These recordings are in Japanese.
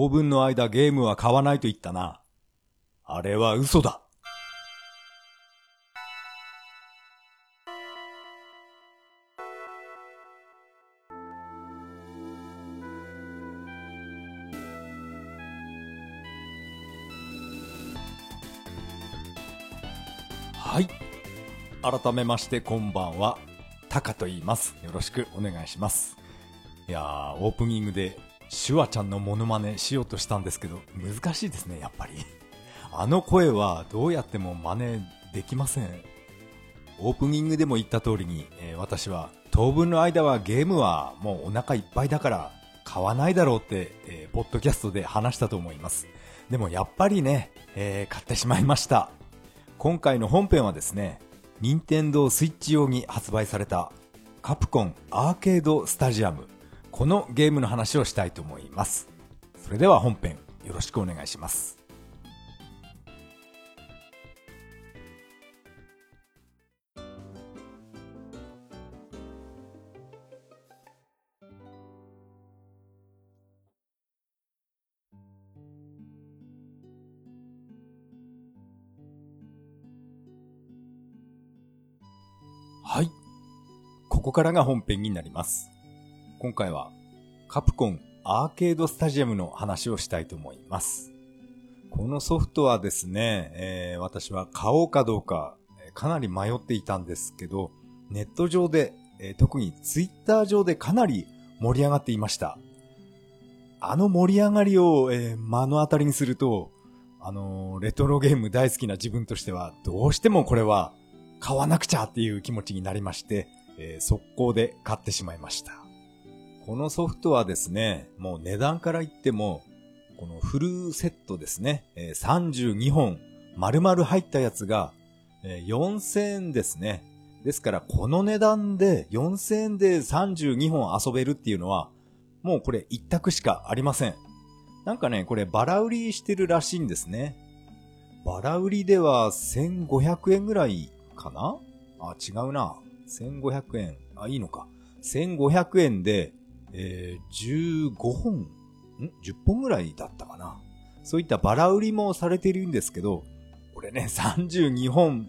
当分の間ゲームは買わないと言ったな。あれは嘘だ。はい。改めましてこんばんは。タカと言います。よろしくお願いします。いやー、オープニングでシュワちゃんのモノマネしようとしたんですけど、難しいですね、やっぱり。あの声はどうやっても真似できません。オープニングでも言った通りに、えー、私は当分の間はゲームはもうお腹いっぱいだから買わないだろうって、えー、ポッドキャストで話したと思います。でもやっぱりね、えー、買ってしまいました。今回の本編はですね、任天堂スイッチ用に発売されたカプコンアーケードスタジアムこのゲームの話をしたいと思いますそれでは本編よろしくお願いしますはい。ここからが本編になります。今回はカプコンアーケードスタジアムの話をしたいと思います。このソフトはですね、えー、私は買おうかどうかかなり迷っていたんですけど、ネット上で、えー、特にツイッター上でかなり盛り上がっていました。あの盛り上がりを、えー、目の当たりにすると、あの、レトロゲーム大好きな自分としては、どうしてもこれは買わなくちゃっていう気持ちになりまして、えー、速攻で買ってしまいました。このソフトはですね、もう値段から言っても、このフルセットですね、えー、32本丸々入ったやつが、えー、4000円ですね。ですから、この値段で4000円で32本遊べるっていうのは、もうこれ一択しかありません。なんかね、これバラ売りしてるらしいんですね。バラ売りでは1500円ぐらいかな？あ、違うな。1500円。あ、いいのか。1500円で、えー、15本ん ?10 本ぐらいだったかな。そういったバラ売りもされているんですけど、これね、32本、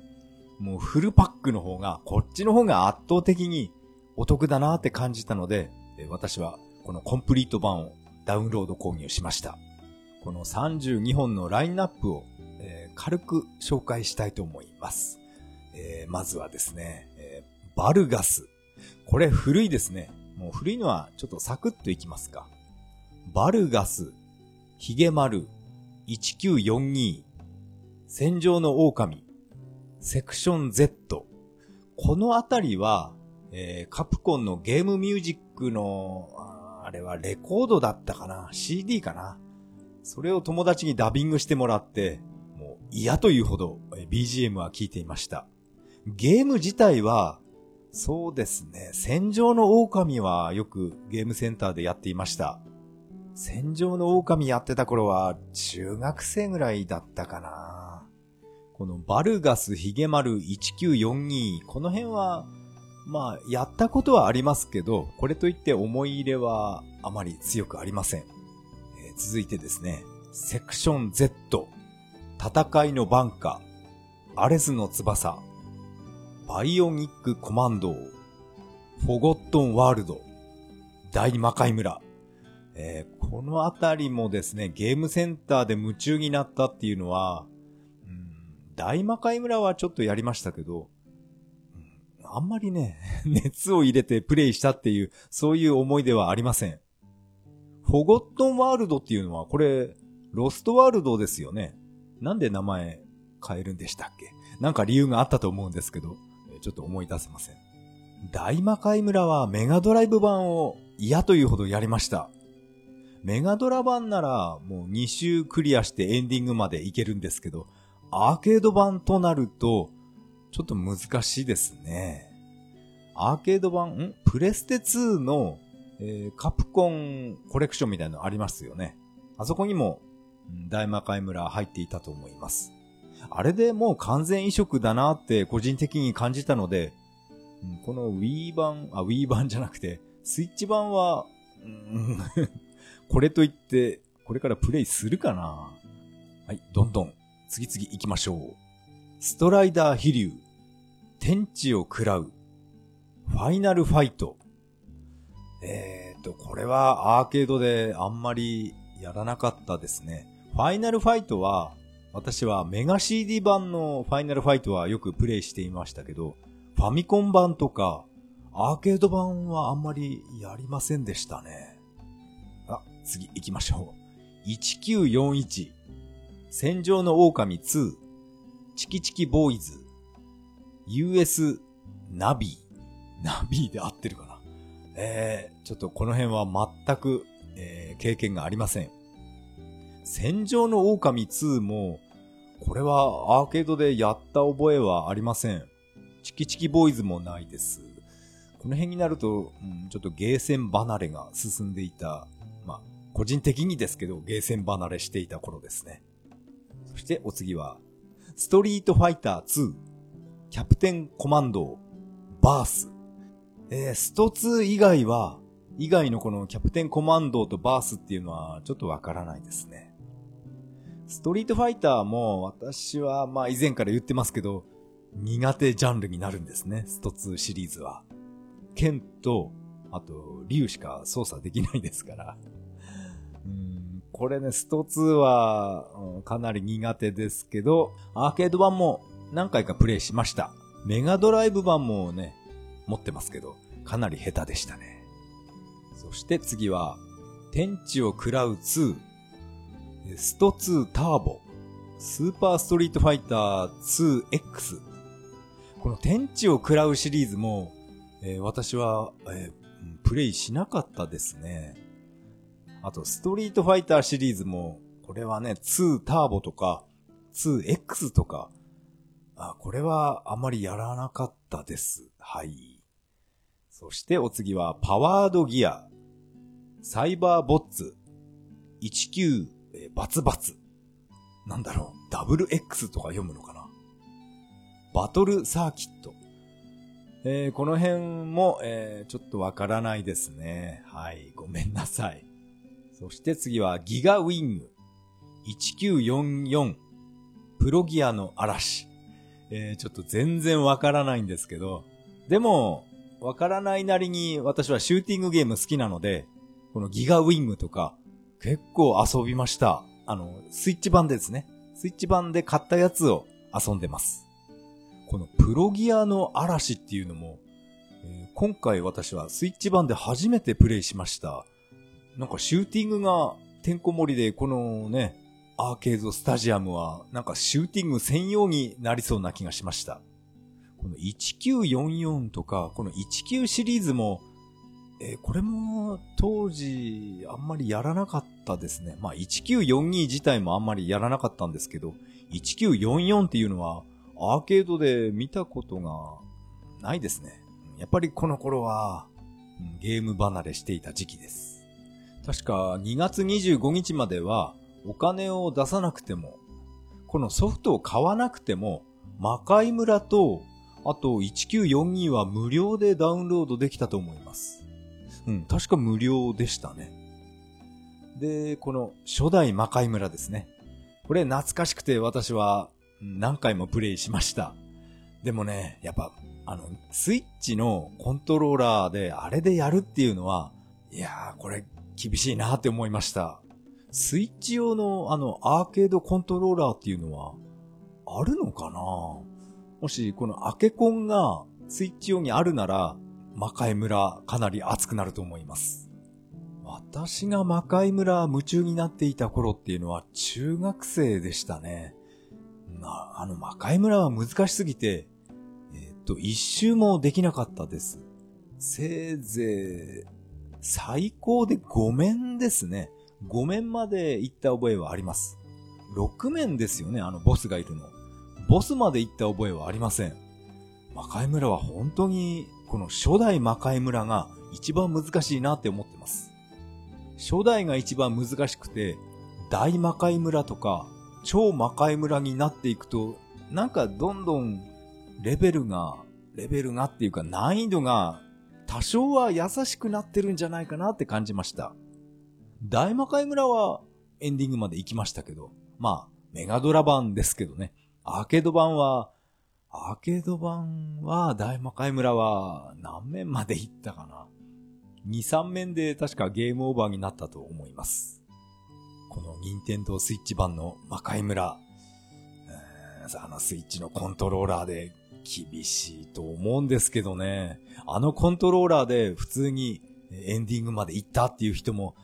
もうフルパックの方が、こっちの方が圧倒的にお得だなって感じたので、私はこのコンプリート版をダウンロード購入しました。この32本のラインナップを、えー、軽く紹介したいと思います。えー、まずはですね、えー、バルガス。これ古いですね。もう古いのはちょっとサクッといきますか。バルガス、ヒゲマル、1942、戦場の狼、セクション Z。このあたりは、えー、カプコンのゲームミュージックの、あれはレコードだったかな ?CD かな？それを友達にダビングしてもらって、もう嫌というほど BGM は聴いていました。ゲーム自体は、そうですね、戦場の狼はよくゲームセンターでやっていました。戦場の狼やってた頃は中学生ぐらいだったかな。このバルガスヒゲマル1942、この辺は、まあ、やったことはありますけど、これといって思い入れはあまり強くありません。えー、続いてですね、セクション Z、戦いのバンカ、アレスの翼、バイオニックコマンドフォゴットンワールド、大魔界村。えー、このあたりもですね、ゲームセンターで夢中になったっていうのは、うん、大魔界村はちょっとやりましたけど、うん、あんまりね、熱を入れてプレイしたっていう、そういう思い出はありません。フォゴットンワールドっていうのは、これ、ロストワールドですよね。なんで名前変えるんでしたっけ？なんか理由があったと思うんですけど。ちょっと思い出せません。大魔界村はメガドライブ版を嫌というほどやりました。メガドラ版ならもう2周クリアしてエンディングまでいけるんですけど、アーケード版となると、ちょっと難しいですね。アーケード版、ん？プレステ2の、えー、カプコンコレクションみたいなのありますよね。あそこにも、大魔界村入っていたと思います。あれでもう完全移植だなって個人的に感じたので、この Wii 版、あ、Wii 版じゃなくて、スイッチ版は、うん、これといって、これからプレイするかなはい、どんどん、次々行きましょう。ストライダー飛竜、天地を喰らう、ファイナルファイト。えーと、これはアーケードであんまりやらなかったですね。ファイナルファイトは、私はメガ CD 版のファイナルファイトはよくプレイしていましたけど、ファミコン版とか、アーケード版はあんまりやりませんでしたね。あ、次行きましょう。1941戦場の狼2チキチキボーイズ US ナビナビで合ってるかなえー、ちょっとこの辺は全く、えー、経験がありません。戦場の狼2も、これはアーケードでやった覚えはありません。チキチキボーイズもないです。この辺になると、うん、ちょっとゲーセン離れが進んでいた、まあ、個人的にですけど、ゲーセン離れしていた頃ですね。そしてお次は、ストリートファイター2、キャプテンコマンド、バース。えー、スト2以外は、以外のこのキャプテンコマンドとバースっていうのはちょっとわからないですね。ストリートファイターも私はまあ以前から言ってますけど、苦手ジャンルになるんですね、スト2シリーズは。剣と、あと、竜しか操作できないですから。うん、これね、スト2は、うん、かなり苦手ですけど、アーケード版も何回かプレイしました。メガドライブ版もね、持ってますけど、かなり下手でしたね。そして次は、天地を喰らう2、スト2ターボ、スーパーストリートファイター 2X。この天地を喰らうシリーズも、えー、私は、えー、プレイしなかったですね。あと、ストリートファイターシリーズも、これはね、2ターボとか、2X とか、あ、これはあまりやらなかったです。はい。そしてお次は、パワードギア、サイバーボッツ、19、えー、バツバツ。なんだろう、ダブル X とか読むのかなバトルサーキット。えー、この辺も、えー、ちょっとわからないですね。はい、ごめんなさい。そして次はギガウィング1944プロギアの嵐。えー、ちょっと全然わからないんですけど、でも、わからないなりに私はシューティングゲーム好きなので、このギガウィングとか結構遊びました。あの、スイッチ版でですね。スイッチ版で買ったやつを遊んでます。このプロギアの嵐っていうのも、えー、今回私はスイッチ版で初めてプレイしました。なんかシューティングがてんこ盛りで、このね、アーケードスタジアムはなんかシューティング専用になりそうな気がしました。この1944とか、この19シリーズも、えー、これも当時あんまりやらなかったですね。まあ1942自体もあんまりやらなかったんですけど、1944っていうのはアーケードで見たことがないですね。やっぱりこの頃は、ゲーム離れしていた時期です。確か2月25日まではお金を出さなくても、このソフトを買わなくても、魔界村と、あと1942は無料でダウンロードできたと思います。うん、確か無料でしたね。で、この初代魔界村ですね。これ懐かしくて私は何回もプレイしました。でもね、やっぱ、あの、スイッチのコントローラーであれでやるっていうのは、いやー、これ厳しいなって思いました。スイッチ用のあのアーケードコントローラーっていうのは、あるのかなもしこのアケコンがスイッチ用にあるなら、魔界村かなり熱くなると思います。私が魔界村夢中になっていた頃っていうのは中学生でしたね。な、ああの、魔界村は難しすぎて、えっ、と、一周もできなかったです。せいぜい、最高で5面ですね。5面まで行った覚えはあります。6面ですよね、あのボスがいるの。ボスまで行った覚えはありません。魔界村は本当に、この初代魔界村が一番難しいなって思ってます。初代が一番難しくて、大魔界村とか、超魔界村になっていくと、なんかどんどんレベルが、レベルがっていうか難易度が多少は優しくなってるんじゃないかなって感じました。大魔界村はエンディングまで行きましたけど、まあ、メガドラ版ですけどね。アーケード版は、アーケード版は、大魔界村は何面まで行ったかな ?2、3面で確かゲームオーバーになったと思います。この任天堂スイッチ版の魔界村、あのスイッチのコントローラーで厳しいと思うんですけどね。あのコントローラーで普通にエンディングまで行ったっていう人も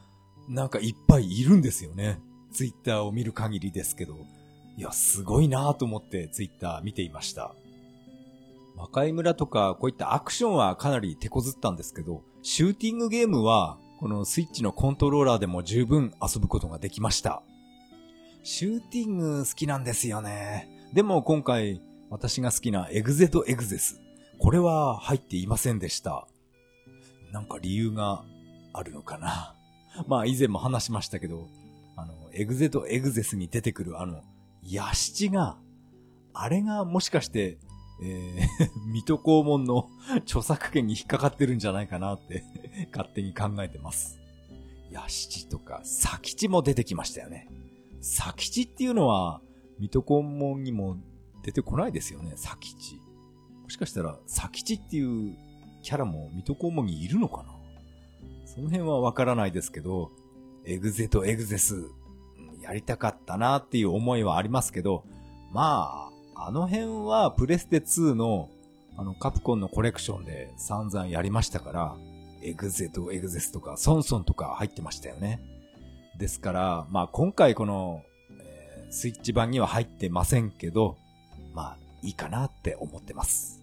なんかいっぱいいるんですよね。ツイッターを見る限りですけど。いや、すごいなと思ってツイッター見ていました。魔界村とかこういったアクションはかなり手こずったんですけど、シューティングゲームはこのスイッチのコントローラーでも十分遊ぶことができました。シューティング好きなんですよね。でも今回私が好きなエグゼとエグゼス。これは入っていませんでした。なんか理由があるのかな。まあ以前も話しましたけど、あの、エグゼとエグゼスに出てくるあの、ヤシチが、あれがもしかして、えー、水戸黄門の著作権に引っかかってるんじゃないかなって勝手に考えてます。ヤシチとか、サキチも出てきましたよね。サキチっていうのは、水戸黄門にも出てこないですよね、サキチ。もしかしたら、サキチっていうキャラも水戸黄門にいるのかなその辺はわからないですけど、エグゼとエグゼス、やりたかったなっていう思いはありますけど、まあ、あの辺はプレステ2のあのカプコンのコレクションで散々やりましたから、エグゼとエグゼスとかソンソンとか入ってましたよね。ですから、まあ今回この、えー、スイッチ版には入ってませんけど、まあいいかなって思ってます。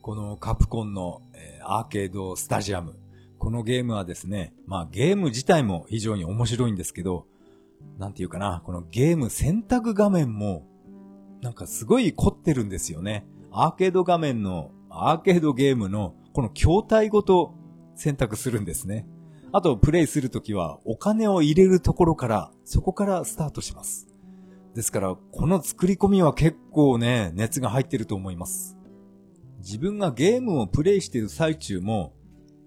このカプコンの、えー、アーケードスタジアム。このゲームはですね、まあゲーム自体も非常に面白いんですけど、なんていうかな、このゲーム選択画面も、なんかすごい凝ってるんですよね。アーケード画面の、アーケードゲームの、この筐体ごと選択するんですね。あと、プレイするときは、お金を入れるところから、そこからスタートします。ですから、この作り込みは結構ね、熱が入ってると思います。自分がゲームをプレイしている最中も、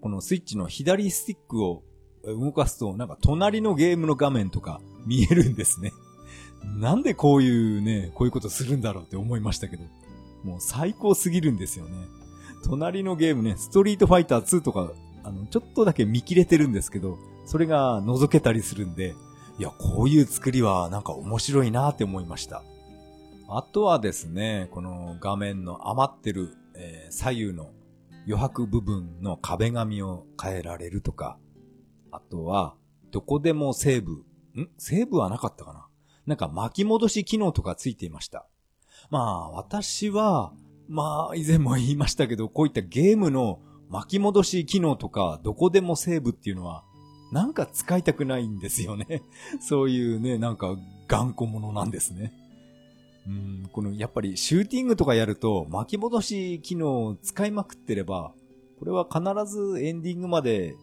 このスイッチの左スティックを動かすと、なんか隣のゲームの画面とか見えるんですね。なんでこういうね、こういうことするんだろうって思いましたけど、もう最高すぎるんですよね。隣のゲームね、ストリートファイター2とか、あの、ちょっとだけ見切れてるんですけど、それが覗けたりするんで、いや、こういう作りはなんか面白いなって思いました。あとはですね、この画面の余ってる、えー、左右の余白部分の壁紙を変えられるとか、あとは、どこでもセーブ、ん？セーブはなかったかな？なんか巻き戻し機能とかついていました。まあ、私は、まあ、以前も言いましたけど、こういったゲームの巻き戻し機能とか、どこでもセーブっていうのは、なんか使いたくないんですよね。そういうね、なんか頑固者なんですね。うん、この、やっぱりシューティングとかやると巻き戻し機能を使いまくってれば、これは必ずエンディングまで、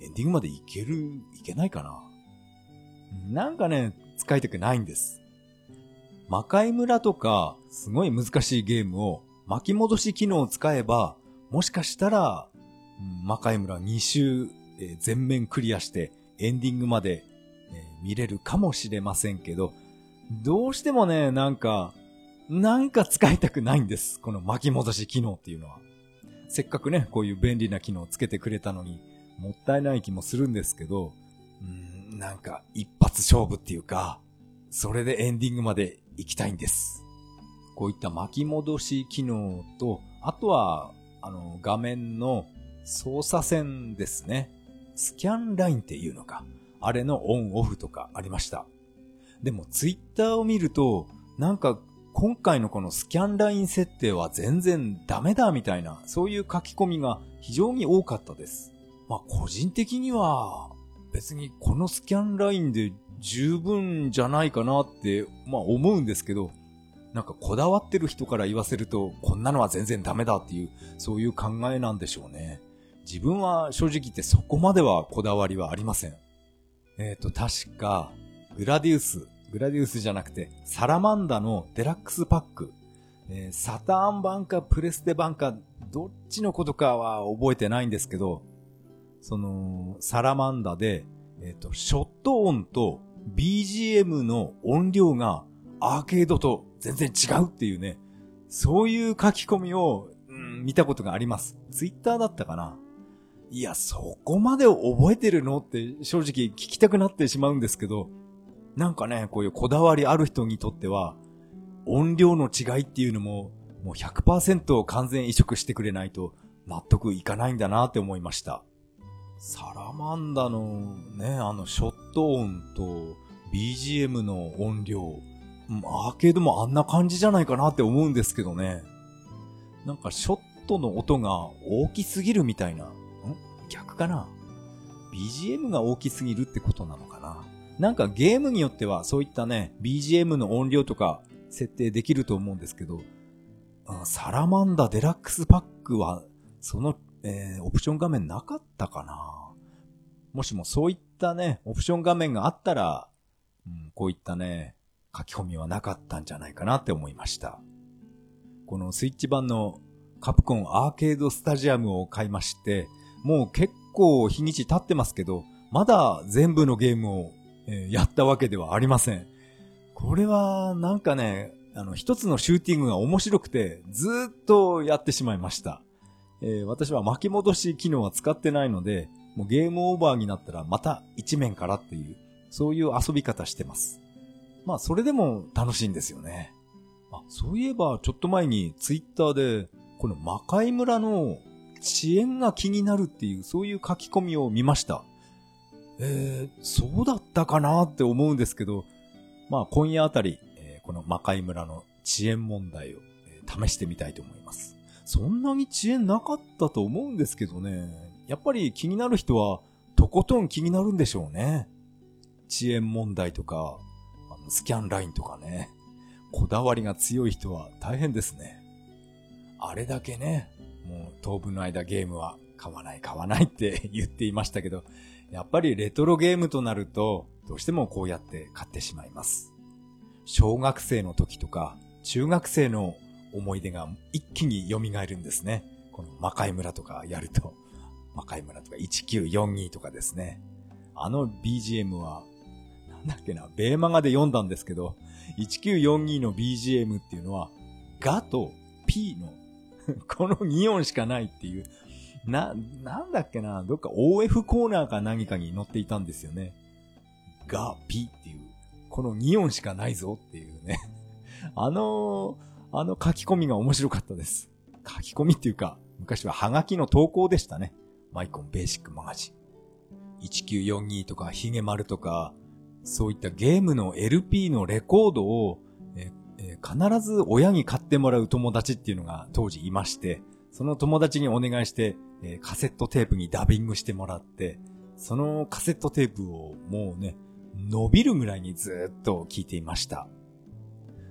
エンディングまでいける、いけないかな。なんかね、使いたくないんです。魔界村とか、すごい難しいゲームを巻き戻し機能を使えば、もしかしたら、魔界村2周、え全面クリアしてエンディングまで、え見れるかもしれませんけど、どうしてもね、なんか、なんか使いたくないんです。この巻き戻し機能っていうのは。せっかくね、こういう便利な機能をつけてくれたのに、もったいない気もするんですけど、うん、なんか一発勝負っていうか、それでエンディングまで行きたいんです。こういった巻き戻し機能と、あとは、あの、画面の操作線ですね。スキャンラインっていうのか。あれのオンオフとかありました。でもツイッターを見ると、なんか今回のこのスキャンライン設定は全然ダメだみたいな、そういう書き込みが非常に多かったです。まあ個人的には別にこのスキャンラインで十分じゃないかなって、まあ思うんですけど、なんかこだわってる人から言わせると、こんなのは全然ダメだっていう、そういう考えなんでしょうね。自分は正直言ってそこまではこだわりはありません。えっ、ー、と、確か、グラディウス、グラディウスじゃなくて、サラマンダのデラックスパック、えー、サターン版かプレステ版か、どっちのことかは覚えてないんですけど、その、サラマンダで、えっ、ー、と、ショットオンと BGM の音量がアーケードと全然違うっていうね、そういう書き込みを、うん、見たことがあります。ツイッターだったかないや、そこまで覚えてるのって正直聞きたくなってしまうんですけど、なんかね、こういうこだわりある人にとっては、音量の違いっていうのも、もう100%完全移植してくれないと納得いかないんだなって思いました。サラマンダのね、あのショット音と BGM の音量、アーケードもあんな感じじゃないかなって思うんですけどね。なんかショットの音が大きすぎるみたいな。ん？逆かな ?BGM が大きすぎるってことなのかな？なんかゲームによってはそういったね、BGM の音量とか設定できると思うんですけど、サラマンダデラックスパックはそのえー、オプション画面なかったかなもしもそういったね、オプション画面があったら、うん、こういったね、書き込みはなかったんじゃないかなって思いました。このスイッチ版のカプコンアーケードスタジアムを買いまして、もう結構日にち経ってますけど、まだ全部のゲームを、えー、やったわけではありません。これはなんかね、あの一つのシューティングが面白くてずっとやってしまいました。えー、私は巻き戻し機能は使ってないので、もうゲームオーバーになったらまた一面からっていう、そういう遊び方してます。まあ、それでも楽しいんですよね。あ、そういえば、ちょっと前にツイッターで、この魔界村の遅延が気になるっていう、そういう書き込みを見ました。えー、そうだったかなって思うんですけど、まあ、今夜あたり、えー、この魔界村の遅延問題を、えー、試してみたいと思います。そんなに遅延なかったと思うんですけどね。やっぱり気になる人は、とことん気になるんでしょうね。遅延問題とか、あのスキャンラインとかね。こだわりが強い人は大変ですね。あれだけね、もう当分の間ゲームは買わない買わないって 言っていましたけど、やっぱりレトロゲームとなると、どうしてもこうやって買ってしまいます。小学生の時とか、中学生の思い出が一気に蘇るんですね。この魔界村とかやると。魔界村とか1942とかですね。あの BGM は、なんだっけな、ベーマガで読んだんですけど、1942の BGM っていうのは、ガと P の この2音しかないっていう、な、なんだっけな、どっか OF コーナーか何かに載っていたんですよね。ガ、P っていう、この2音しかないぞっていうね。あのーあの書き込みが面白かったです。書き込みっていうか、昔はハガキの投稿でしたね。マイコンベーシックマガジン。1942とかヒゲ丸とか、そういったゲームの LP のレコードを、ええ必ず親に買ってもらう友達っていうのが当時いまして、その友達にお願いして、えカセットテープにダビングしてもらって、そのカセットテープをもうね、伸びるぐらいにずっと聞いていました。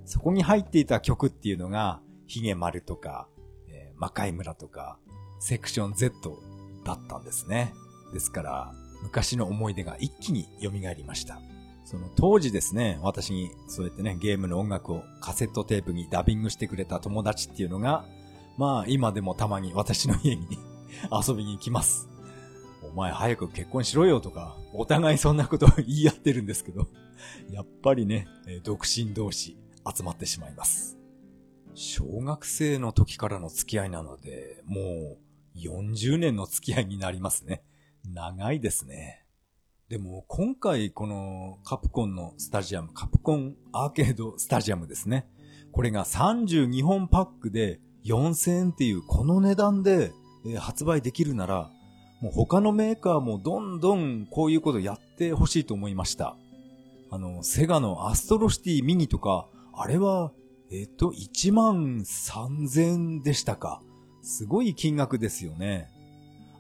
そこに入っていた曲っていうのが、ヒゲ丸とか、えー、魔界村とか、セクション Z だったんですね。ですから、昔の思い出が一気に蘇りました。その当時ですね、私にそうやってね、ゲームの音楽をカセットテープにダビングしてくれた友達っていうのが、まあ今でもたまに私の家に 遊びに来ます。お前早く結婚しろよとか、お互いそんなことを言い合ってるんですけど、やっぱりね、独身同士、集まってしまいます。小学生の時からの付き合いなので、もう40年の付き合いになりますね。長いですね。でも今回このカプコンのスタジアム、カプコンアーケードスタジアムですね。これが32本パックで4000円っていうこの値段で発売できるなら、もう他のメーカーもどんどんこういうことやってほしいと思いました。あの、セガのアストロシティミニとかあれは、えっと、1万3000でしたか。すごい金額ですよね。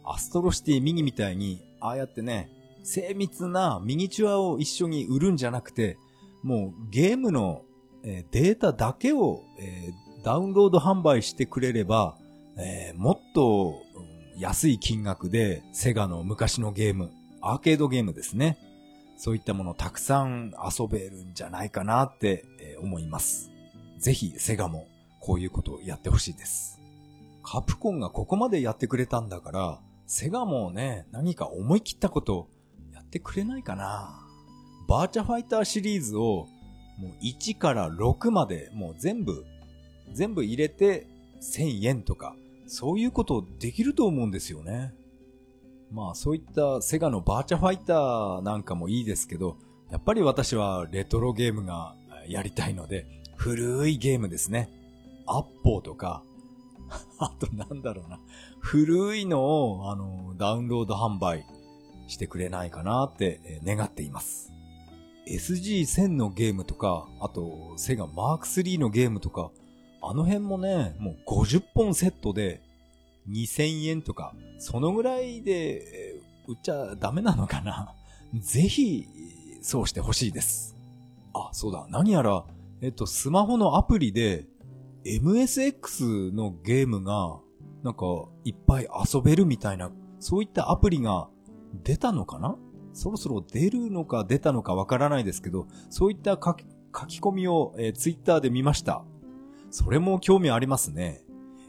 アストロシティミニみたいに、ああやってね、精密なミニチュアを一緒に売るんじゃなくて、もうゲームの、データだけを、ダウンロード販売してくれれば、もっと、安い金額でセガの昔のゲーム、アーケードゲームですね。そういったものをたくさん遊べるんじゃないかなって思います。ぜひセガもこういうことをやってほしいです。カプコンがここまでやってくれたんだから、セガもね、何か思い切ったことやってくれないかな。バーチャファイターシリーズをもう1から6までもう全部、全部入れて1000円とか、そういうことできると思うんですよね。まあそういったセガのバーチャファイターなんかもいいですけど、やっぱり私はレトロゲームがやりたいので、古いゲームですね。アッポーとか、あとなんだろうな。古いのを、あの、ダウンロード販売してくれないかなって願っています。SG1000 のゲームとか、あと、セガマーク3のゲームとか、あの辺もね、もう50本セットで2000円とか、そのぐらいで売っちゃダメなのかなぜひ、そうしてほしいです。あ、そうだ、何やら、えっと、スマホのアプリで、MSX のゲームが、なんか、いっぱい遊べるみたいな、そういったアプリが出たのかな？そろそろ出るのか出たのかわからないですけど、そういった書き書き込みを、えー、ツイッターで見ました。それも興味ありますね。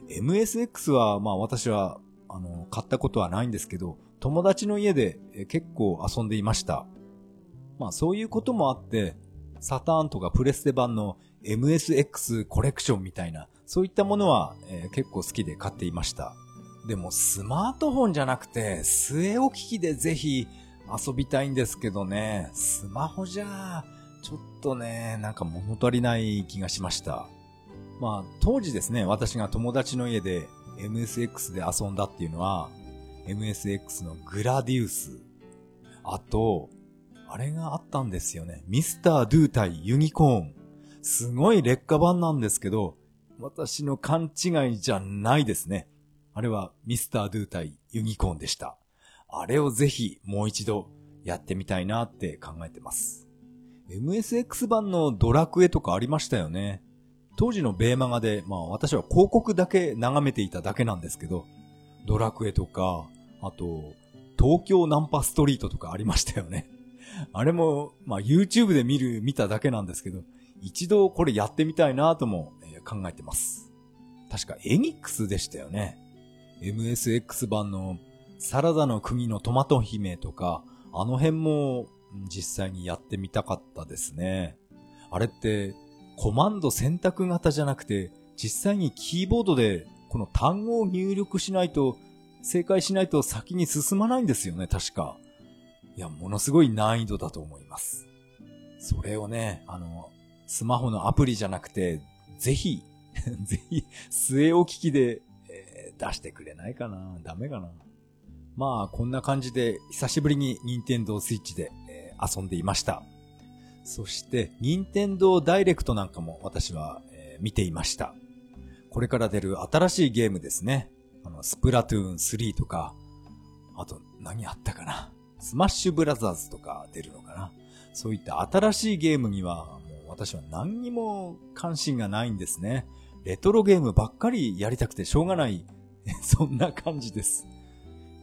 MSX は、まあ私は、あの、買ったことはないんですけど、友達の家で、えー、結構遊んでいました。まあそういうこともあって、サターンとかプレステ版の MSX コレクションみたいな、そういったものは、えー、結構好きで買っていました。でもスマートフォンじゃなくて、据え置き機でぜひ遊びたいんですけどね、スマホじゃ、ちょっとね、なんか物足りない気がしました。まあ、当時ですね、私が友達の家で MSX で遊んだっていうのは、MSX のグラディウス。あと、あれがあったんですよね。ミスター・ドゥ対ユニコーン。すごい劣化版なんですけど、私の勘違いじゃないですね。あれはミスター・ドゥ対ユニコーンでした。あれをぜひもう一度やってみたいなって考えてます。MSX 版のドラクエとかありましたよね。当時のベーマガで、まあ私は広告だけ眺めていただけなんですけど、ドラクエとか、あと、東京ナンパストリートとかありましたよね。あれも、まあ YouTube で見る、見ただけなんですけど、一度これやってみたいなとも考えてます。確かエニックスでしたよね。MSX 版のサラダの国のトマト姫とか、あの辺も実際にやってみたかったですね。あれってコマンド選択型じゃなくて、実際にキーボードでこの単語を入力しないと、正解しないと先に進まないんですよね、確か。いや、ものすごい難易度だと思います。それをね、あの、スマホのアプリじゃなくて、ぜひ、ぜひ、据え置き機でえ出してくれないかなダメかなまあ、こんな感じで、久しぶりに任天堂 switch で、えー、遊んでいました。そして、任天堂ダイレクトなんかも私は、えー、見ていました。これから出る新しいゲームですね。あの、スプラトゥーン3とか、あと、何あったかなスマッシュブラザーズとか出るのかな？そういった新しいゲームには、もう私は何にも関心がないんですね。レトロゲームばっかりやりたくてしょうがない そんな感じです。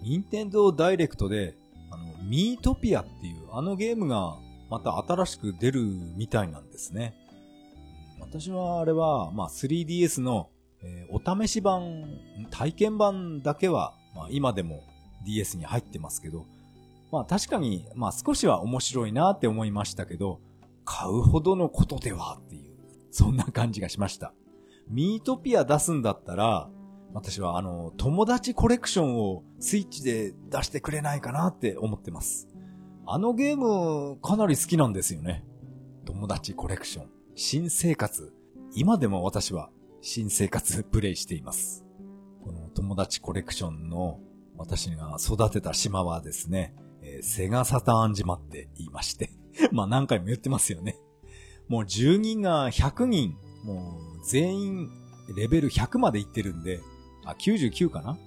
任天堂ダイレクトで、あの、ミートピアっていうあのゲームがまた新しく出るみたいなんですね。私はあれは、まあ 3DS の、えー、お試し版、体験版だけは、まあ今でも DS に入ってますけど、まあ確かに、まあ少しは面白いなって思いましたけど、買うほどのことではっていう、そんな感じがしました。ミートピア出すんだったら、私はあの、友達コレクションをスイッチで出してくれないかなって思ってます。あのゲームかなり好きなんですよね。友達コレクション。新生活。今でも私は新生活プレイしています。この友達コレクションの私が育てた島はですね、えー、セガサターン島って言いまして。まあ何回も言ってますよね。もう住人が100人、もう全員レベル100まで行ってるんで、あ、99かな？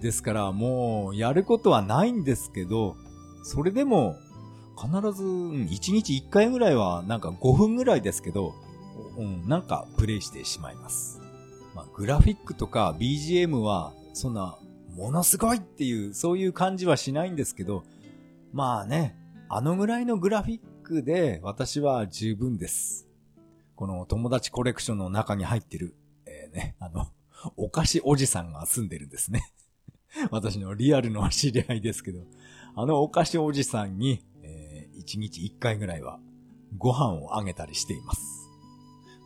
ですからもうやることはないんですけど、それでも必ず1日1回ぐらいはなんか5分ぐらいですけど、うん、なんかプレイしてしまいます。まあ、グラフィックとか BGM はそんなものすごいっていうそういう感じはしないんですけど、まあね、あのぐらいのグラフィックで私は十分です。この友達コレクションの中に入ってる、えー、ね、あの、お菓子おじさんが住んでるんですね。私のリアルの知り合いですけど、あのお菓子おじさんに、え1日1回ぐらいはご飯をあげたりしています。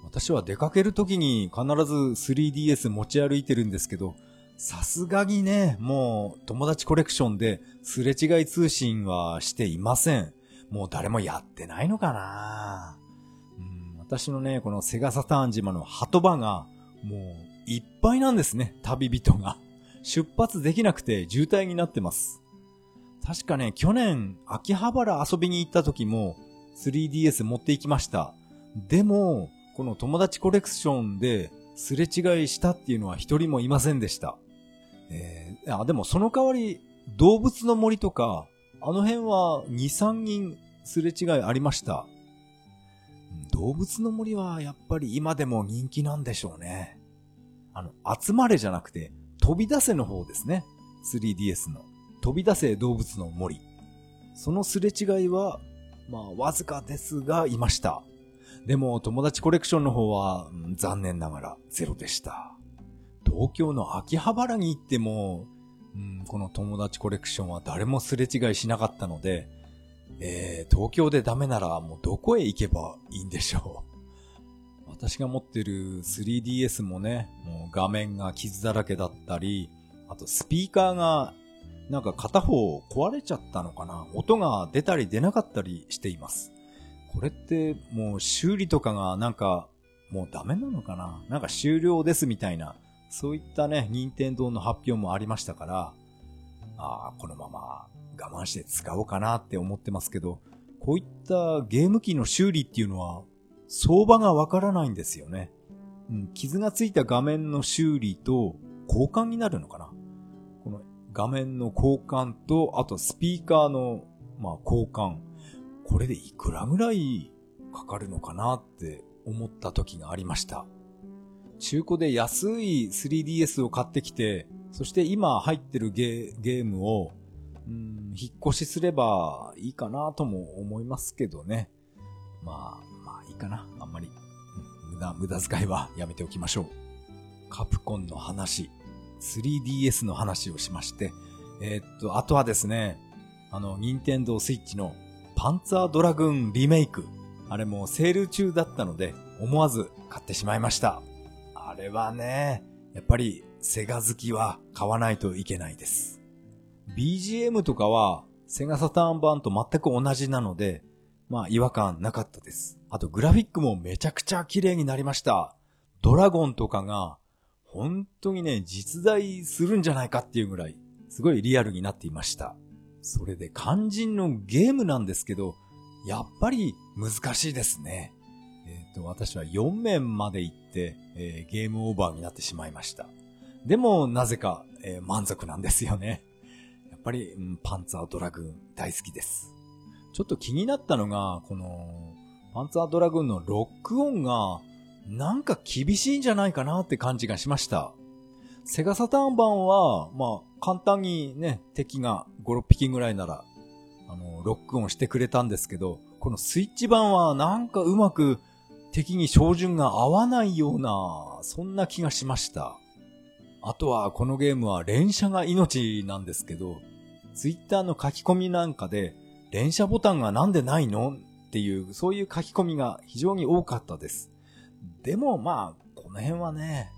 私は出かける時に必ず 3DS 持ち歩いてるんですけど、さすがにね、もう友達コレクションですれ違い通信はしていません。もう誰もやってないのかなうん私のね、このセガサターン島の鳩場がもういっぱいなんですね、旅人が。出発できなくて渋滞になってます。確かね、去年、秋葉原遊びに行った時も 3DS 持って行きました。でも、この友達コレクションですれ違いしたっていうのは一人もいませんでした。えー、あ、でもその代わり、動物の森とか、あの辺は2、3人すれ違いありました。動物の森はやっぱり今でも人気なんでしょうね。あの、集まれじゃなくて、飛び出せの方ですね。3DS の。飛び出せ動物の森。そのすれ違いは、まあ、わずかですが、いました。でも、友達コレクションの方は、残念ながらゼロでした。東京の秋葉原に行っても、うん、この友達コレクションは誰もすれ違いしなかったので、えー、東京でダメならもうどこへ行けばいいんでしょう。私が持ってる 3DS もね、もう画面が傷だらけだったり、あとスピーカーがなんか片方壊れちゃったのかな音が出たり出なかったりしています。これってもう修理とかがなんかもうダメなのかななんか終了ですみたいな、そういったね、任天堂の発表もありましたから、ああ、このまま我慢して使おうかなって思ってますけど、こういったゲーム機の修理っていうのは相場がわからないんですよね。うん、傷がついた画面の修理と交換になるのかなこの画面の交換と、あとスピーカーの、まあ、交換。これでいくらぐらいかかるのかなって思った時がありました。中古で安い 3DS を買ってきて、そして今入ってるゲームを、引っ越しすればいいかなとも思いますけどね。まあ、まあいいかな。あんまり、無駄、無駄遣いはやめておきましょう。カプコンの話、3DS の話をしまして、えー、っと、あとはですね、あの、ニンテンドースイッチのパンツァードラグンリメイク。あれもセール中だったので、思わず買ってしまいました。あれはね、やっぱりセガ好きは買わないといけないです。BGM とかはセガサターン版と全く同じなので、まあ違和感なかったです。あとグラフィックもめちゃくちゃ綺麗になりました。ドラゴンとかが本当にね、実在するんじゃないかっていうぐらい、すごいリアルになっていました。それで肝心のゲームなんですけど、やっぱり難しいですね。と、私は4面まで行って、えー、ゲームオーバーになってしまいました。でも、なぜか、えー、満足なんですよね。やっぱり、うん、パンツァードラグーン大好きです。ちょっと気になったのが、この、パンツァードラグーンのロックオンが、なんか厳しいんじゃないかなって感じがしました。セガサターン版は、まあ、簡単にね、敵が5、6匹ぐらいなら、あの、ロックオンしてくれたんですけど、このスイッチ版はなんかうまく敵に照準が合わないような、そんな気がしました。あとはこのゲームは連射が命なんですけど、ツイッターの書き込みなんかで、連射ボタンがなんでないの？っていう、そういう書き込みが非常に多かったです。でもまあ、この辺はね、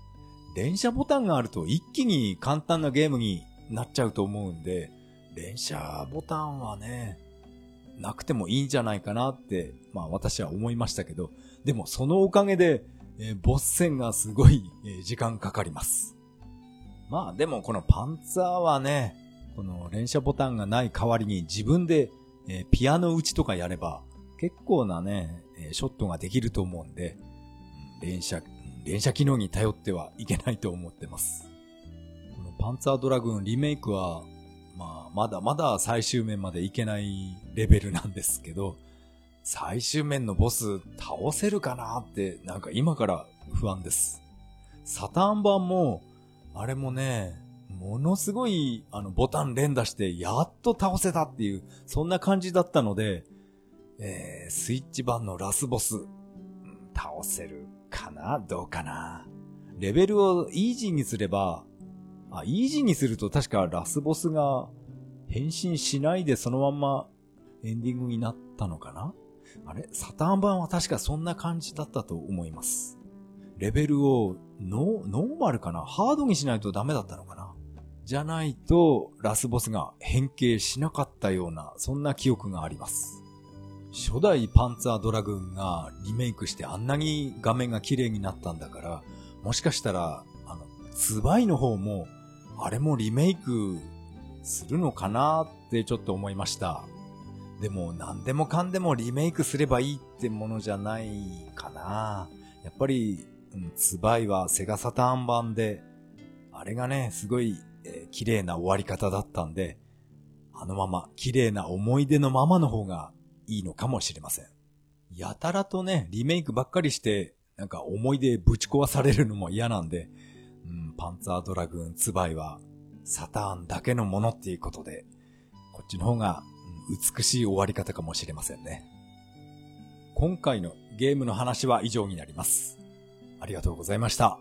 連射ボタンがあると一気に簡単なゲームになっちゃうと思うんで、連射ボタンはね、なくてもいいんじゃないかなって、まあ私は思いましたけど、でもそのおかげで、えー、ボス戦がすごい、えー、時間かかります。まあでもこのパンツァーはね、この連射ボタンがない代わりに自分で、えー、ピアノ打ちとかやれば結構なね、えショットができると思うんで、連射、連射機能に頼ってはいけないと思ってます。このパンツァードラグンリメイクは、まあ、まだまだ最終面までいけないレベルなんですけど、最終面のボス倒せるかなって、なんか今から不安です。サターン版も、あれもね、ものすごい、あの、ボタン連打して、やっと倒せたっていう、そんな感じだったので、えー、スイッチ版のラスボス、倒せるかな？どうかな？レベルをイージーにすれば、あ、イージーにすると確かラスボスが変身しないでそのまんまエンディングになったのかな？あれ？サターン版は確かそんな感じだったと思います。レベルをノノーマルかな？ハードにしないとダメだったのかな？じゃないと、ラスボスが変形しなかったような、そんな記憶があります。初代パンツァードラグーンがリメイクしてあんなに画面が綺麗になったんだから、もしかしたら、あの、ツバイの方も、あれもリメイクするのかなってちょっと思いました。でも何でもかんでもリメイクすればいいってものじゃないかな。やっぱり、うん、ツバイはセガサターン版で、あれがね、すごい、えー、綺麗な終わり方だったんで、あのまま、綺麗な思い出のままの方がいいのかもしれません。やたらとね、リメイクばっかりして、なんか思い出ぶち壊されるのも嫌なんで、うん、パンツァードラグーンツバイはサターンだけのものっていうことで、こっちの方が美しい終わり方かもしれませんね。今回のゲームの話は以上になります。ありがとうございました。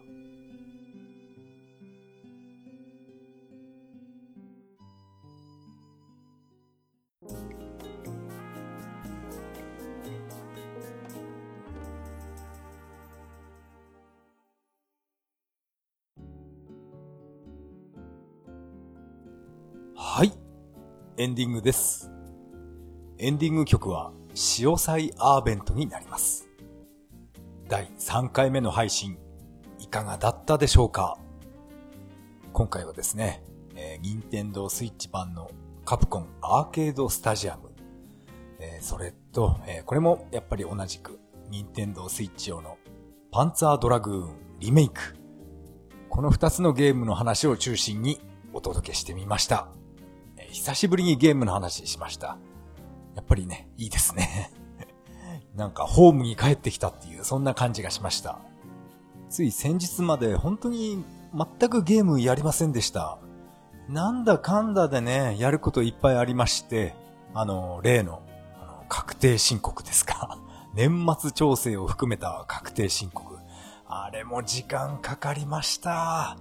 はい。エンディングです。エンディング曲は、潮祭アーベントになります。第3回目の配信、いかがだったでしょうか？今回はですね、えー、任天堂スイッチ版のカプコンアーケードスタジアム、えー、それと、えー、これもやっぱり同じく任天堂スイッチ用のパンツァードラグーンリメイク。この2つのゲームの話を中心にお届けしてみました。えー、久しぶりにゲームの話しました。やっぱりね、いいですね。なんかホームに帰ってきたっていう、そんな感じがしました。つい先日まで本当に全くゲームやりませんでした。なんだかんだでね、やることいっぱいありまして、あの、例の、あの確定申告ですか。年末調整を含めた確定申告。あれも時間かかりました。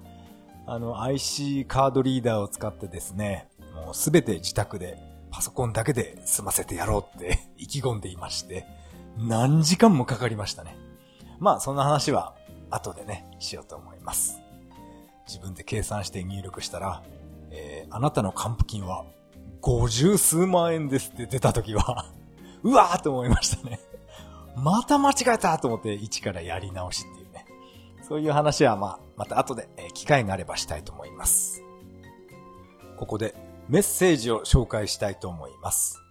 あの、IC カードリーダーを使ってですね、もうすべて自宅でパソコンだけで済ませてやろうって 意気込んでいまして、何時間もかかりましたね。まあそんな話は後でね、しようと思います。自分で計算して入力したら、えー、あなたの還付金は50数万円ですって出た時は うわーと思いましたね。また間違えたと思って一からやり直しっていうね。そういう話はまあ、また後で、えー、機会があればしたいと思います。ここでメッセージを紹介したいと思います。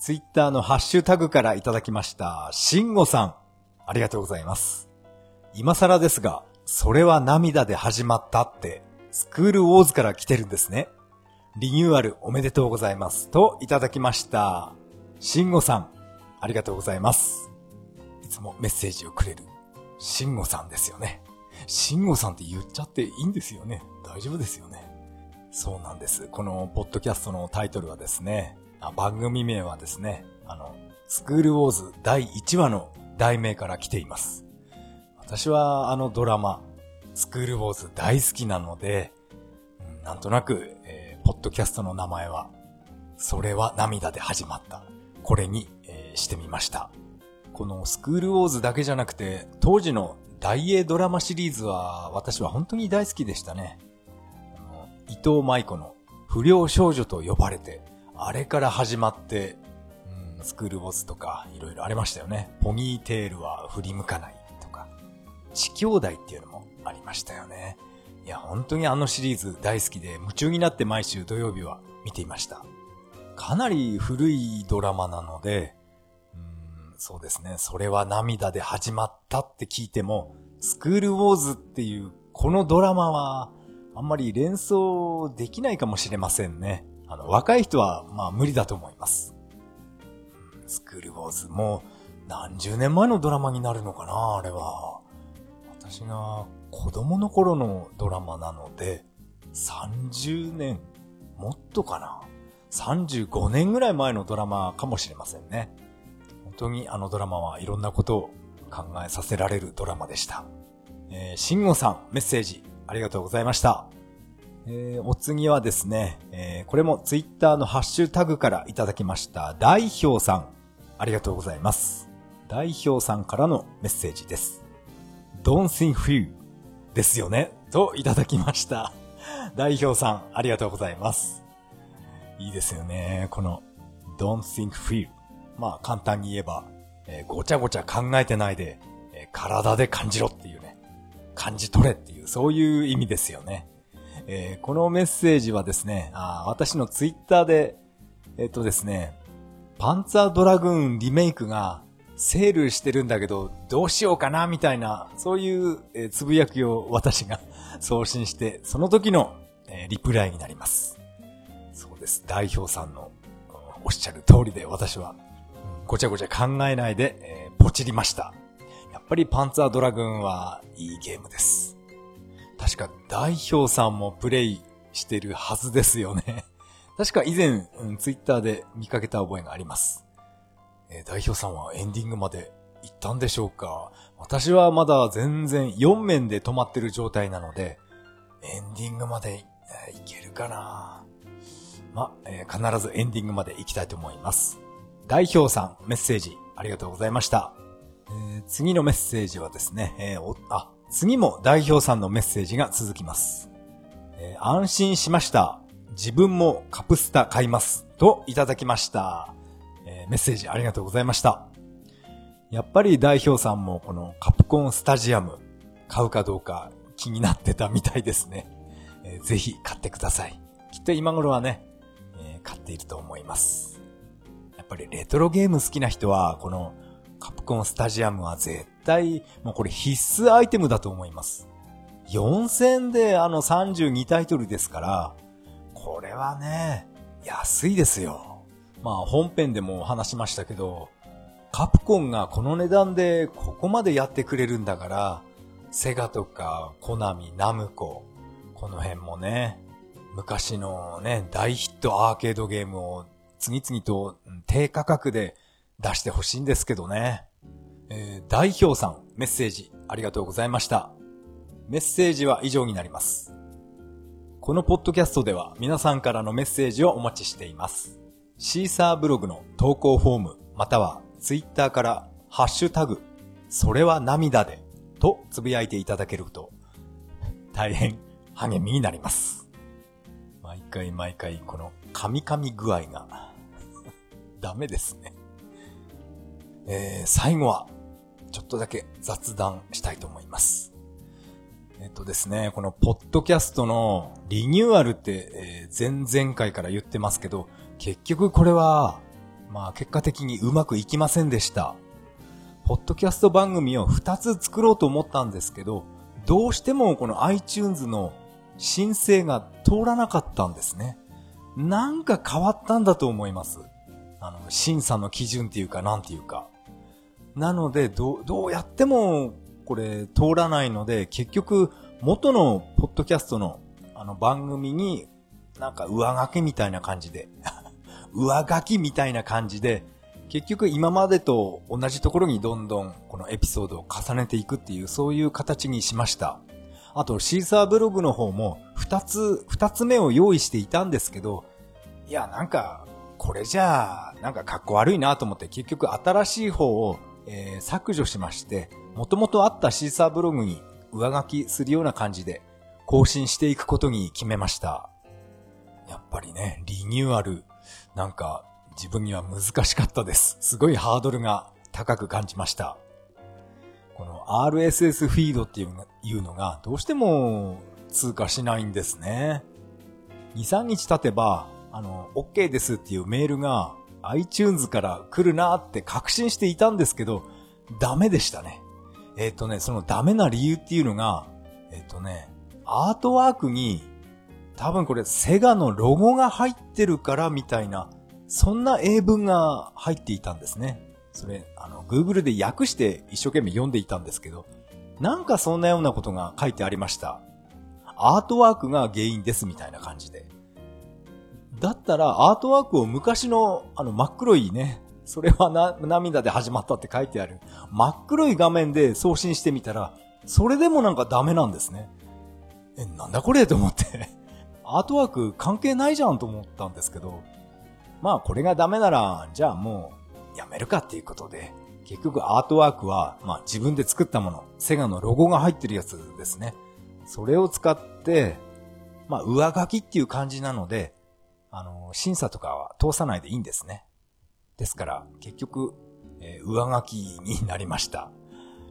ツイッターのハッシュタグからいただきました、しんごさん。ありがとうございます。今更ですが、それは涙で始まったって、スクールウォーズから来てるんですね。リニューアルおめでとうございます。といただきました。しんごさん、ありがとうございます。いつもメッセージをくれる、しんごさんですよね。しんごさんって言っちゃっていいんですよね。大丈夫ですよね。そうなんです。このポッドキャストのタイトルはですね、番組名はですね、あの、スクールウォーズ第1話の題名から来ています。私はあのドラマ、スクールウォーズ大好きなので、なんとなく、えー、ポッドキャストの名前は、それは涙で始まった。これに、えー、してみました。このスクールウォーズだけじゃなくて、当時の大英ドラマシリーズは私は本当に大好きでしたね。伊藤舞子の不良少女と呼ばれて、あれから始まって、うん、スクールボスとかいろいろありましたよね。ポニーテールは振り向かないとか、地兄弟っていうのもありましたよね。いや、本当にあのシリーズ大好きで夢中になって毎週土曜日は見ていました。かなり古いドラマなので、うん、そうですね。それは涙で始まったって聞いても、スクールウォーズっていうこのドラマはあんまり連想できないかもしれませんね。あの、若い人は、まあ無理だと思います。スクールウォーズも何十年前のドラマになるのかなあれは。私が子供の頃のドラマなので、30年、もっとかな ?35 年ぐらい前のドラマかもしれませんね。本当にあのドラマはいろんなことを考えさせられるドラマでした。えー、しんごさん、メッセージありがとうございました。えー、お次はですね、えー、これもツイッターのハッシュタグからいただきました、大表さん。ありがとうございます。代表さんからのメッセージです。Don't think few ですよねといただきました。代表さん、ありがとうございます。いいですよね。この Don't think few まあ簡単に言えば、えー、ごちゃごちゃ考えてないで、えー、体で感じろっていう、感じ取れっていう、そういう意味ですよね。えー、このメッセージはですね、あ私のツイッターで、えっ、とですね、パンツァードラグーンリメイクがセールしてるんだけど、どうしようかなみたいな、そういう、えつぶやきを私が 送信して、その時の、えリプライになります。そうです。代表さんのおっしゃる通りで私はごちゃごちゃ考えないで、えー、ポチりました。やっぱりパンツァードラグーンはいいゲームです。確か代表さんもプレイしてるはずですよね。確か以前、うん、ツイッターで見かけた覚えがあります。えー、代表さんはエンディングまで行ったんでしょうか私はまだ全然4面で止まってる状態なので、エンディングまで、えー、いけるかなま、えー、必ずエンディングまで行きたいと思います。代表さん、メッセージ、ありがとうございました。え、次のメッセージはですね、えー、あ、次も代表さんのメッセージが続きます。えー、安心しました。自分もカプスタ買います。といただきました。えー、メッセージありがとうございました。やっぱり代表さんもこのカプコンスタジアム買うかどうか気になってたみたいですね。えー、ぜひ買ってください。きっと今頃はね、えー、買っていると思います。やっぱりレトロゲーム好きな人は、このカプコンスタジアムは絶対、もうこれ必須アイテムだと思います。4000であの32タイトルですから、これはね、安いですよ。まあ本編でも話しましたけど、カプコンがこの値段でここまでやってくれるんだから、セガとかコナミ、ナムコ、この辺もね、昔のね、大ヒットアーケードゲームを次々と低価格で出してほしいんですけどね。えー、代表さん、メッセージありがとうございました。メッセージは以上になります。このポッドキャストでは皆さんからのメッセージをお待ちしています。シーサーブログの投稿フォーム、またはツイッターからハッシュタグ、それは涙でとつぶやいていただけると大変励みになります。毎回毎回この噛み噛み具合が ダメですね。えー、最後は、ちょっとだけ雑談したいと思います。えっとですね、このポッドキャストのリニューアルって、えー、前々回から言ってますけど、結局これは、まあ結果的にうまくいきませんでした。ポッドキャスト番組を2つ作ろうと思ったんですけど、どうしてもこの iTunes の申請が通らなかったんですね。なんか変わったんだと思います。あの、審査の基準っていうか、なんていうか。なので、どう、どうやっても、これ、通らないので、結局、元のポッドキャストの、あの、番組に、なんか上書きみたいな感じで 上書きみたいな感じで、結局今までと同じところにどんどんこのエピソードを重ねていくっていう、そういう形にしました。あと、シーサーブログの方も、二つ、二つ目を用意していたんですけど、いや、なんか、これじゃあ、なんか格好悪いなと思って結局新しい方を、えー、削除しまして、元々あったシーサーブログに上書きするような感じで更新していくことに決めました。やっぱりね、リニューアル、なんか自分には難しかったです。すごいハードルが高く感じました。この RSS フィードっていうのがどうしても通過しないんですね。2、3日経てばあの、OK ですっていうメールが iTunes から来るなって確信していたんですけど、ダメでしたね。えっ、ー、とね、そのダメな理由っていうのが、えっ、ー、とね、アートワークに多分これセガのロゴが入ってるからみたいな、そんな英文が入っていたんですね。それ、あの、Google で訳して一生懸命読んでいたんですけど、なんかそんなようなことが書いてありました。アートワークが原因ですみたいな感じで。だったら、アートワークを昔の、あの、真っ黒いね、それはな、涙で始まったって書いてある。真っ黒い画面で送信してみたら、それでもなんかダメなんですね。え、なんだこれと思って アートワーク関係ないじゃんと思ったんですけど。まあこれがダメなら、じゃあもうやめるかっていうことで、結局アートワークは、まあ自分で作ったもの、セガのロゴが入ってるやつですね。それを使って、まあ上書きっていう感じなので、あの、審査とかは通さないでいいんですね。ですから、結局、えー、上書きになりました。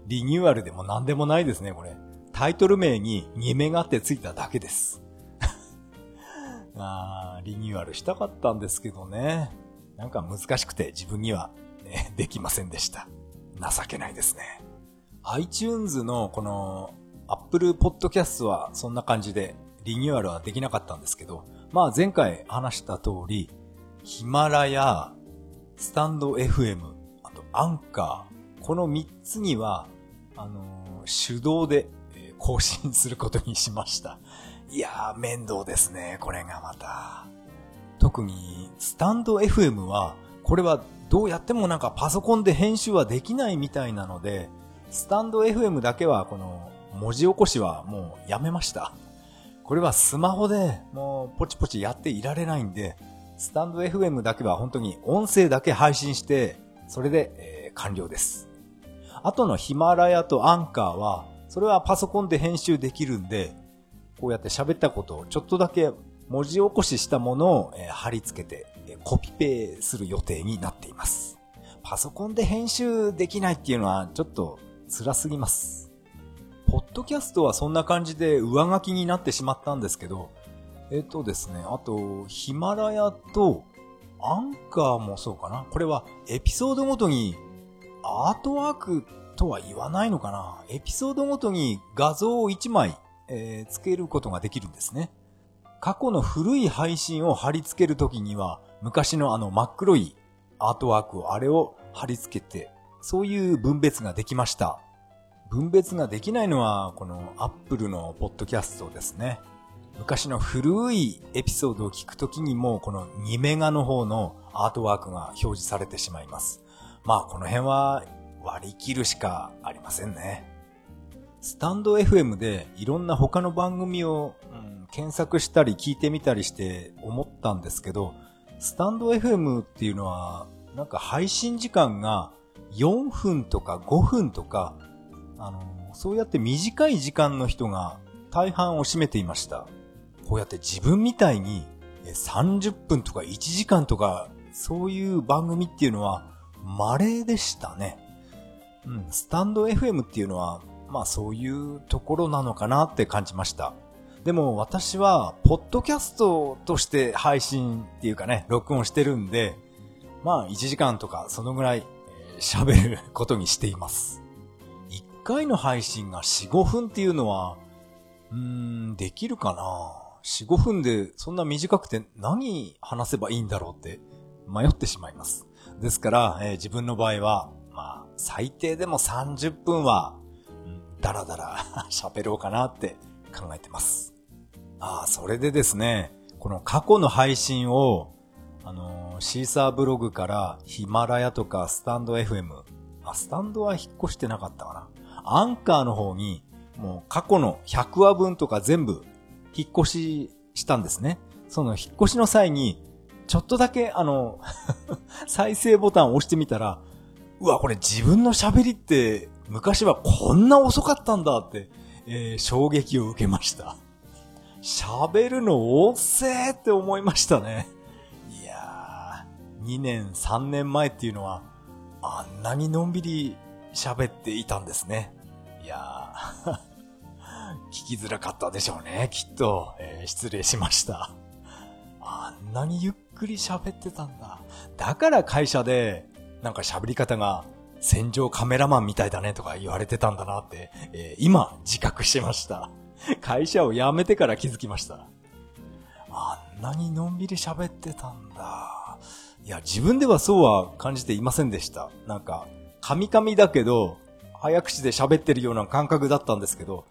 リニューアルでも何でもないですね、これ。タイトル名に2目がってついただけです。あリニューアルしたかったんですけどね。なんか難しくて自分には、ね、できませんでした。情けないですね。iTunes のこの Apple Podcast はそんな感じでリニューアルはできなかったんですけど、まあ前回話した通り、ヒマラヤ、スタンド FM、あとアンカー、この3つには、あのー、手動で更新することにしました。いやー、面倒ですね、これがまた。特に、スタンド FM は、これはどうやってもなんかパソコンで編集はできないみたいなので、スタンド FM だけはこの文字起こしはもうやめました。これはスマホでもうポチポチやっていられないんで、スタンド FM だけは本当に音声だけ配信して、それで、えー、完了です。あとのヒマラヤとアンカーは、それはパソコンで編集できるんで、こうやって喋ったことをちょっとだけ文字起こししたものを、え、貼り付けて、え、コピペする予定になっています。パソコンで編集できないっていうのはちょっと辛すぎます。ポッドキャストはそんな感じで上書きになってしまったんですけど、えっ、とですね、あと、ヒマラヤと、アンカーもそうかな。これはエピソードごとにアートワークとは言わないのかな。エピソードごとに画像を1枚、えー、つけることができるんですね。過去の古い配信を貼り付けるときには、昔のあの真っ黒いアートワークをあれを貼り付けて、そういう分別ができました。分別ができないのは、この Apple のポッドキャストですね。昔の古いエピソードを聞くときにも、この2メガの方のアートワークが表示されてしまいます。まあ、この辺は割り切るしかありませんね。スタンド FM でいろんな他の番組を、うん、検索したり聞いてみたりして思ったんですけど、スタンド FM っていうのは、なんか配信時間が4分とか5分とかあの、そうやって短い時間の人が大半を占めていました。こうやって自分みたいに30分とか1時間とかそういう番組っていうのは稀でしたね。うん、スタンド FM っていうのはまあそういうところなのかなって感じました。でも私は、ポッドキャストとして配信っていうかね、録音してるんで、まあ1時間とかそのぐらい喋、ることにしています。回の配信が4、5分っていうのは、うーん、できるかな ?4、5分でそんな短くて何話せばいいんだろうって迷ってしまいます。ですから、えー、自分の場合は、まあ、最低でも30分は、うん、だらだら喋ろうかなって考えてます。ああ、それでですね、この過去の配信を、あのー、シーサーブログからヒマラヤとかスタンド FM、あ、スタンドは引っ越してなかったかな。アンカーの方に、もう過去の100話分とか全部引っ越ししたんですね。その引っ越しの際に、ちょっとだけあの 再生ボタンを押してみたら、うわ、これ自分の喋りって昔はこんな遅かったんだって、えー、衝撃を受けました。喋るの遅えって思いましたね。いやー、2年3年前っていうのは、あんなにのんびり喋っていたんですね。いやー 聞きづらかったでしょうね、きっと。えー、失礼しました。あんなにゆっくり喋ってたんだ。だから会社で、なんか喋り方が戦場カメラマンみたいだねとか言われてたんだなって、えー、今自覚しました。会社を辞めてから気づきました。あんなにのんびり喋ってたんだ。いや、自分ではそうは感じていませんでした。なんか、カミカミだけど、早口で喋ってるような感覚だったんですけど、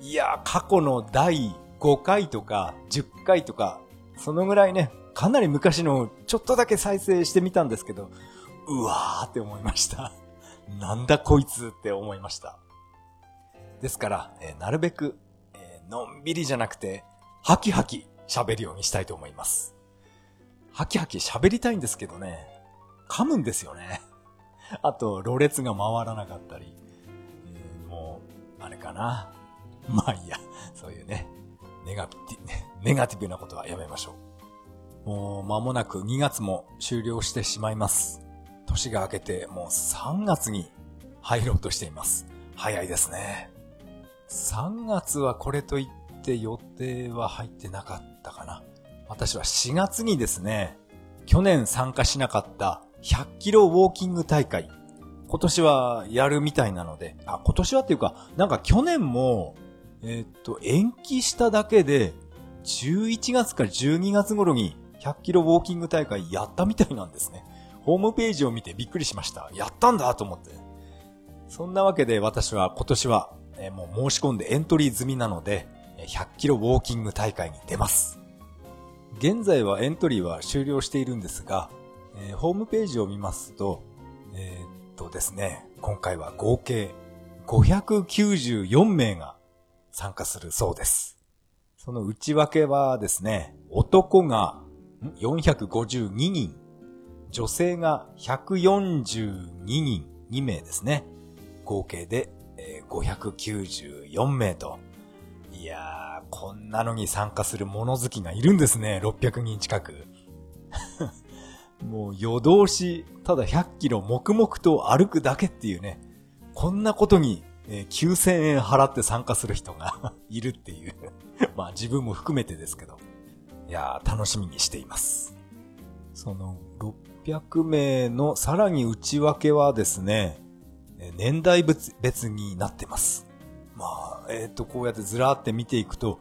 いや、過去の第5回とか10回とか、そのぐらいね、かなり昔のちょっとだけ再生してみたんですけど、うわーって思いました。なんだこいつって思いました。ですから、えー、なるべく、えー、のんびりじゃなくて、ハキハキ喋るようにしたいと思います。ハキハキ喋りたいんですけどね、噛むんですよね。あと、ろれつが回らなかったり。えー、もう、あれかな。まあいいや。そういうね、ネガティ、ネガティブなことはやめましょう。もう間もなく2月も終了してしまいます。年が明けてもう3月に入ろうとしています。早いですね。3月はこれといって予定は入ってなかったかな。私は4月にですね、去年参加しなかった100キロウォーキング大会、今年はやるみたいなので、あ、今年はっていうか、なんか去年もえー、っと、延期しただけで、11月から12月頃に100キロウォーキング大会やったみたいなんですね。ホームページを見てびっくりしました。やったんだと思って。そんなわけで私は今年は、えー、もう申し込んでエントリー済みなので、100キロウォーキング大会に出ます。現在はエントリーは終了しているんですが、えー、ホームページを見ますと、えー、っとですね、今回は合計594名が参加するそうです。その内訳はですね、男が452人、女性が142人、2名ですね。合計で594名と。いやー、こんなのに参加する物好きがいるんですね、600人近く。もう夜通し、ただ100キロ黙々と歩くだけっていうね、こんなことにえ、9000円払って参加する人が いるっていう まあ自分も含めてですけど。いやー、楽しみにしています。その600名のさらに内訳はですね、年代別になってます。まあ、えっ、ー、と、こうやってずらーって見ていくと、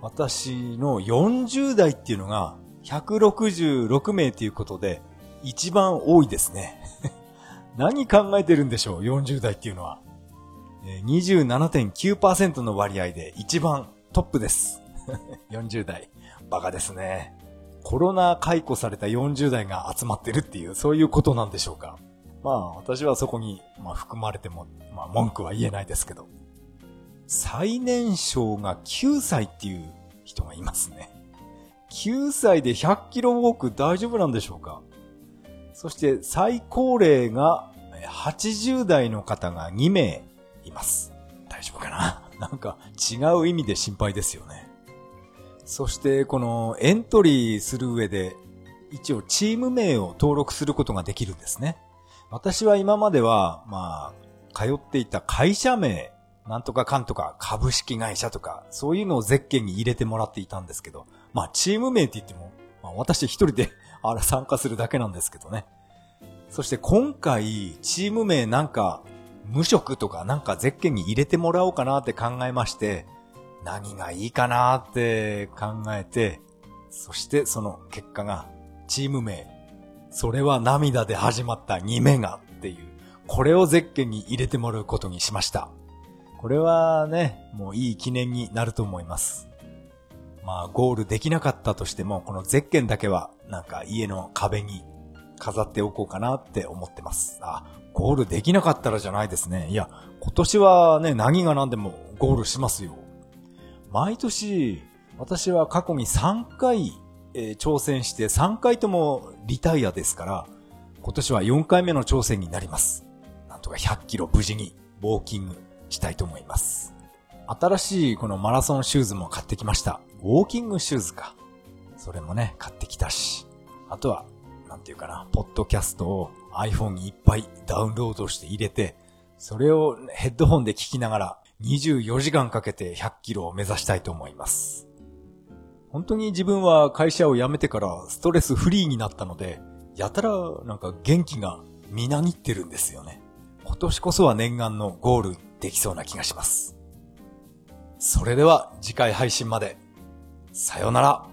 私の40代っていうのが166名ということで、一番多いですね。何考えてるんでしょう、40代っていうのは。27.9%の割合で一番トップです。40代。バカですね。コロナ解雇された40代が集まってるっていう、そういうことなんでしょうか？まあ、私はそこに、まあ、含まれても、まあ、文句は言えないですけど。最年少が9歳っていう人がいますね。9歳で100キロウォーク大丈夫なんでしょうか？そして最高齢が80代の方が2名います。大丈夫かな？なんか違う意味で心配ですよね。そしてこのエントリーする上で一応チーム名を登録することができるんですね。私は今までは、まあ、通っていた会社名、なんとかかんとか株式会社とか、そういうのをゼッケンに入れてもらっていたんですけど、まあチーム名って言っても、まあ私一人で あら参加するだけなんですけどね。そして今回、チーム名なんか無職とかなんかゼッケンに入れてもらおうかなって考えまして、何がいいかなって考えて、そしてその結果がチーム名、それは涙で始まった2メガっていう、これをゼッケンに入れてもらうことにしました。これはね、もういい記念になると思います。まあゴールできなかったとしても、このゼッケンだけはなんか家の壁に飾っておこうかなって思ってます。あ、ゴールできなかったらじゃないですね。いや、今年はね、何が何でもゴールしますよ。毎年、私は過去に3回、えー、挑戦して3回ともリタイアですから、今年は4回目の挑戦になります。なんとか100キロ無事にウォーキングしたいと思います。新しいこのマラソンシューズも買ってきました。ウォーキングシューズか。それもね、買ってきたし。あとは、なんていうかな、ポッドキャストを iPhone にいっぱいダウンロードして入れて、それをヘッドホンで聞きながら24時間かけて100キロを目指したいと思います。本当に自分は会社を辞めてからストレスフリーになったので、やたらなんか元気がみなぎってるんですよね。今年こそは念願のゴールできそうな気がします。それでは次回配信まで。さようなら。